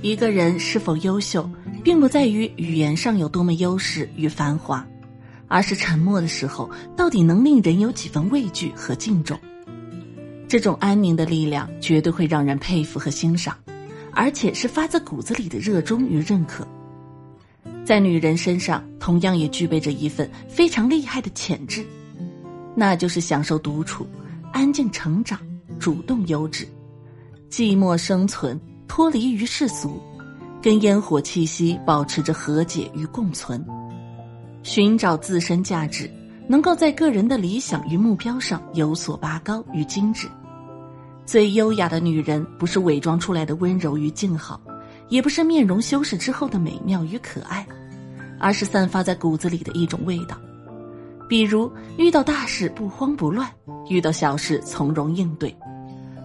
一个人是否优秀，并不在于语言上有多么优势与繁华，而是沉默的时候到底能令人有几分畏惧和敬重。这种安宁的力量，绝对会让人佩服和欣赏，而且是发自骨子里的热衷与认可。在女人身上，同样也具备着一份非常厉害的潜质，那就是享受独处、安静成长、主动优质、寂寞生存、脱离于世俗，跟烟火气息保持着和解与共存，寻找自身价值。能够在个人的理想与目标上有所拔高与精致。最优雅的女人，不是伪装出来的温柔与静好，也不是面容修饰之后的美妙与可爱，而是散发在骨子里的一种味道。比如，遇到大事不慌不乱，遇到小事从容应对，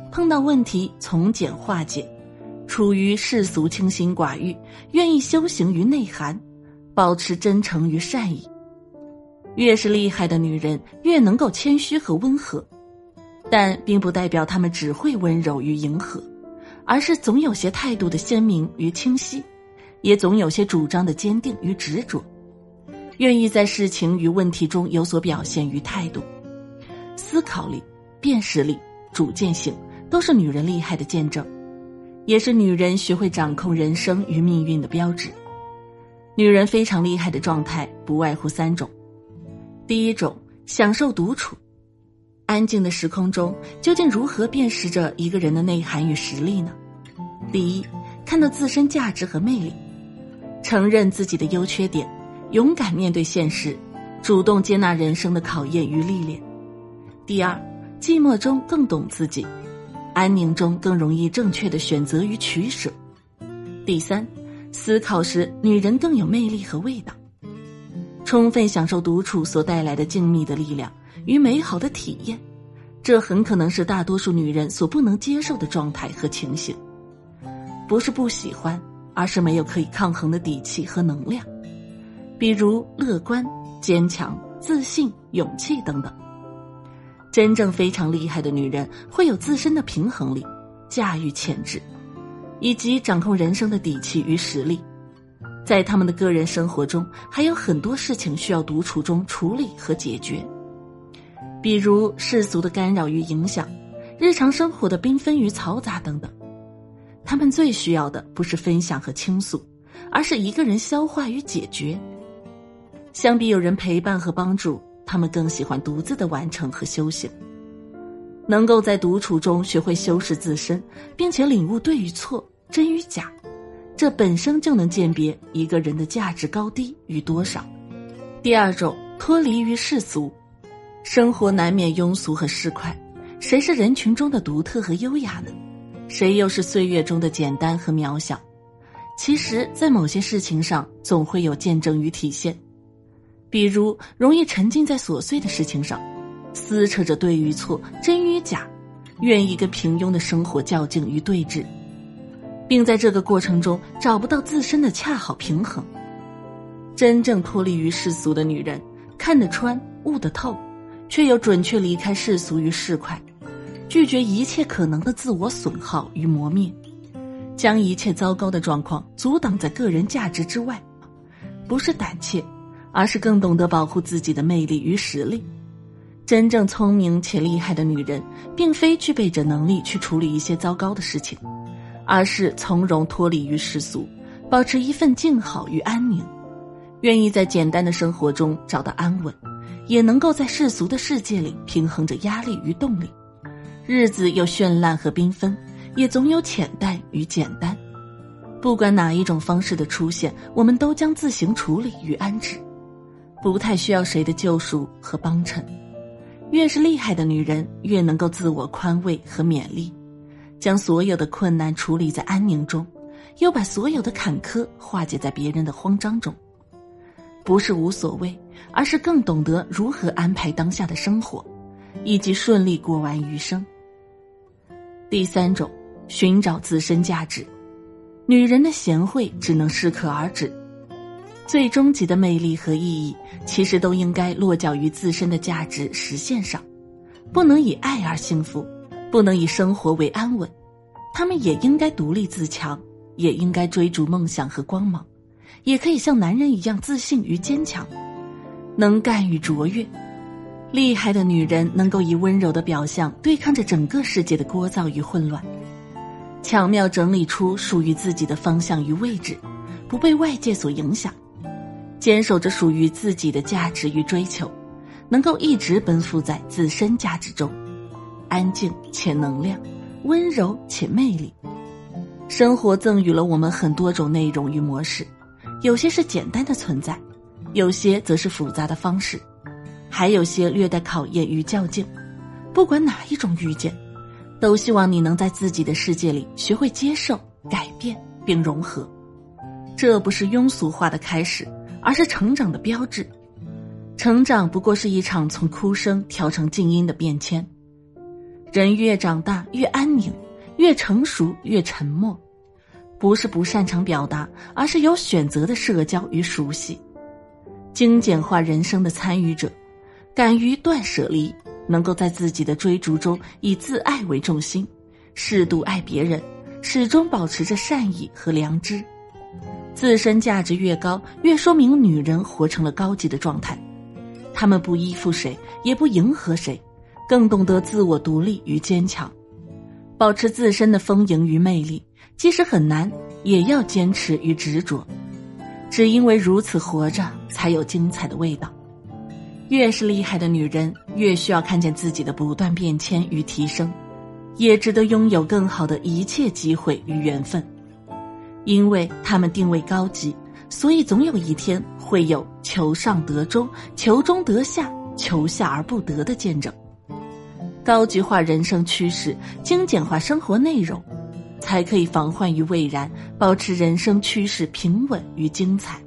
碰到问题从简化解，处于世俗清心寡欲，愿意修行于内涵，保持真诚与善意。越是厉害的女人，越能够谦虚和温和，但并不代表她们只会温柔与迎合，而是总有些态度的鲜明与清晰，也总有些主张的坚定与执着，愿意在事情与问题中有所表现与态度。思考力、辨识力、主见性，都是女人厉害的见证，也是女人学会掌控人生与命运的标志。女人非常厉害的状态，不外乎三种。第一种享受独处，安静的时空中，究竟如何辨识着一个人的内涵与实力呢？第一，看到自身价值和魅力，承认自己的优缺点，勇敢面对现实，主动接纳人生的考验与历练。第二，寂寞中更懂自己，安宁中更容易正确的选择与取舍。第三，思考时，女人更有魅力和味道。充分享受独处所带来的静谧的力量与美好的体验，这很可能是大多数女人所不能接受的状态和情形。不是不喜欢，而是没有可以抗衡的底气和能量，比如乐观、坚强、自信、勇气等等。真正非常厉害的女人，会有自身的平衡力、驾驭潜质，以及掌控人生的底气与实力。在他们的个人生活中，还有很多事情需要独处中处理和解决，比如世俗的干扰与影响，日常生活的缤纷与嘈杂等等。他们最需要的不是分享和倾诉，而是一个人消化与解决。相比有人陪伴和帮助，他们更喜欢独自的完成和修行。能够在独处中学会修饰自身，并且领悟对与错、真与假。这本身就能鉴别一个人的价值高低与多少。第二种，脱离于世俗，生活难免庸俗和市侩，谁是人群中的独特和优雅呢？谁又是岁月中的简单和渺小？其实，在某些事情上，总会有见证与体现。比如，容易沉浸在琐碎的事情上，撕扯着对与错、真与假，愿意跟平庸的生活较劲与对峙。并在这个过程中找不到自身的恰好平衡。真正脱离于世俗的女人，看得穿、悟得透，却又准确离开世俗与市侩，拒绝一切可能的自我损耗与磨灭，将一切糟糕的状况阻挡在个人价值之外。不是胆怯，而是更懂得保护自己的魅力与实力。真正聪明且厉害的女人，并非具备着能力去处理一些糟糕的事情。而是从容脱离于世俗，保持一份静好与安宁，愿意在简单的生活中找到安稳，也能够在世俗的世界里平衡着压力与动力。日子有绚烂和缤纷，也总有浅淡与简单。不管哪一种方式的出现，我们都将自行处理与安置，不太需要谁的救赎和帮衬。越是厉害的女人，越能够自我宽慰和勉励。将所有的困难处理在安宁中，又把所有的坎坷化解在别人的慌张中，不是无所谓，而是更懂得如何安排当下的生活，以及顺利过完余生。第三种，寻找自身价值，女人的贤惠只能适可而止，最终极的魅力和意义，其实都应该落脚于自身的价值实现上，不能以爱而幸福。不能以生活为安稳，他们也应该独立自强，也应该追逐梦想和光芒，也可以像男人一样自信与坚强，能干与卓越。厉害的女人能够以温柔的表象对抗着整个世界的聒噪与混乱，巧妙整理出属于自己的方向与位置，不被外界所影响，坚守着属于自己的价值与追求，能够一直奔赴在自身价值中，安静且能量，温柔且魅力。生活赠予了我们很多种内容与模式，有些是简单的存在，有些则是复杂的方式。还有些略带考验与较劲，不管哪一种遇见，都希望你能在自己的世界里学会接受、改变并融合。这不是庸俗化的开始，而是成长的标志。成长不过是一场从哭声调成静音的变迁。人越长大越安宁，越成熟越沉默，不是不擅长表达，而是有选择的社交与熟悉，精简化人生的参与者。敢于断舍离，能够在自己的追逐中以自爱为重心，适度爱别人，始终保持着善意和良知。自身价值越高，越说明女人活成了高级的状态。她们不依附谁，也不迎合谁，更懂得自我独立与坚强，保持自身的丰盈与魅力。即使很难，也要坚持与执着。只因为如此活着，才有精彩的味道。越是厉害的女人，越需要看见自己的不断变迁与提升，也值得拥有更好的一切机会与缘分，因为他们定位高级，所以总有一天会有求上得中、求中得下、求下而不得的见证。高级化人生趋势，精简化生活内容，才可以防患于未然，保持人生趋势平稳与精彩。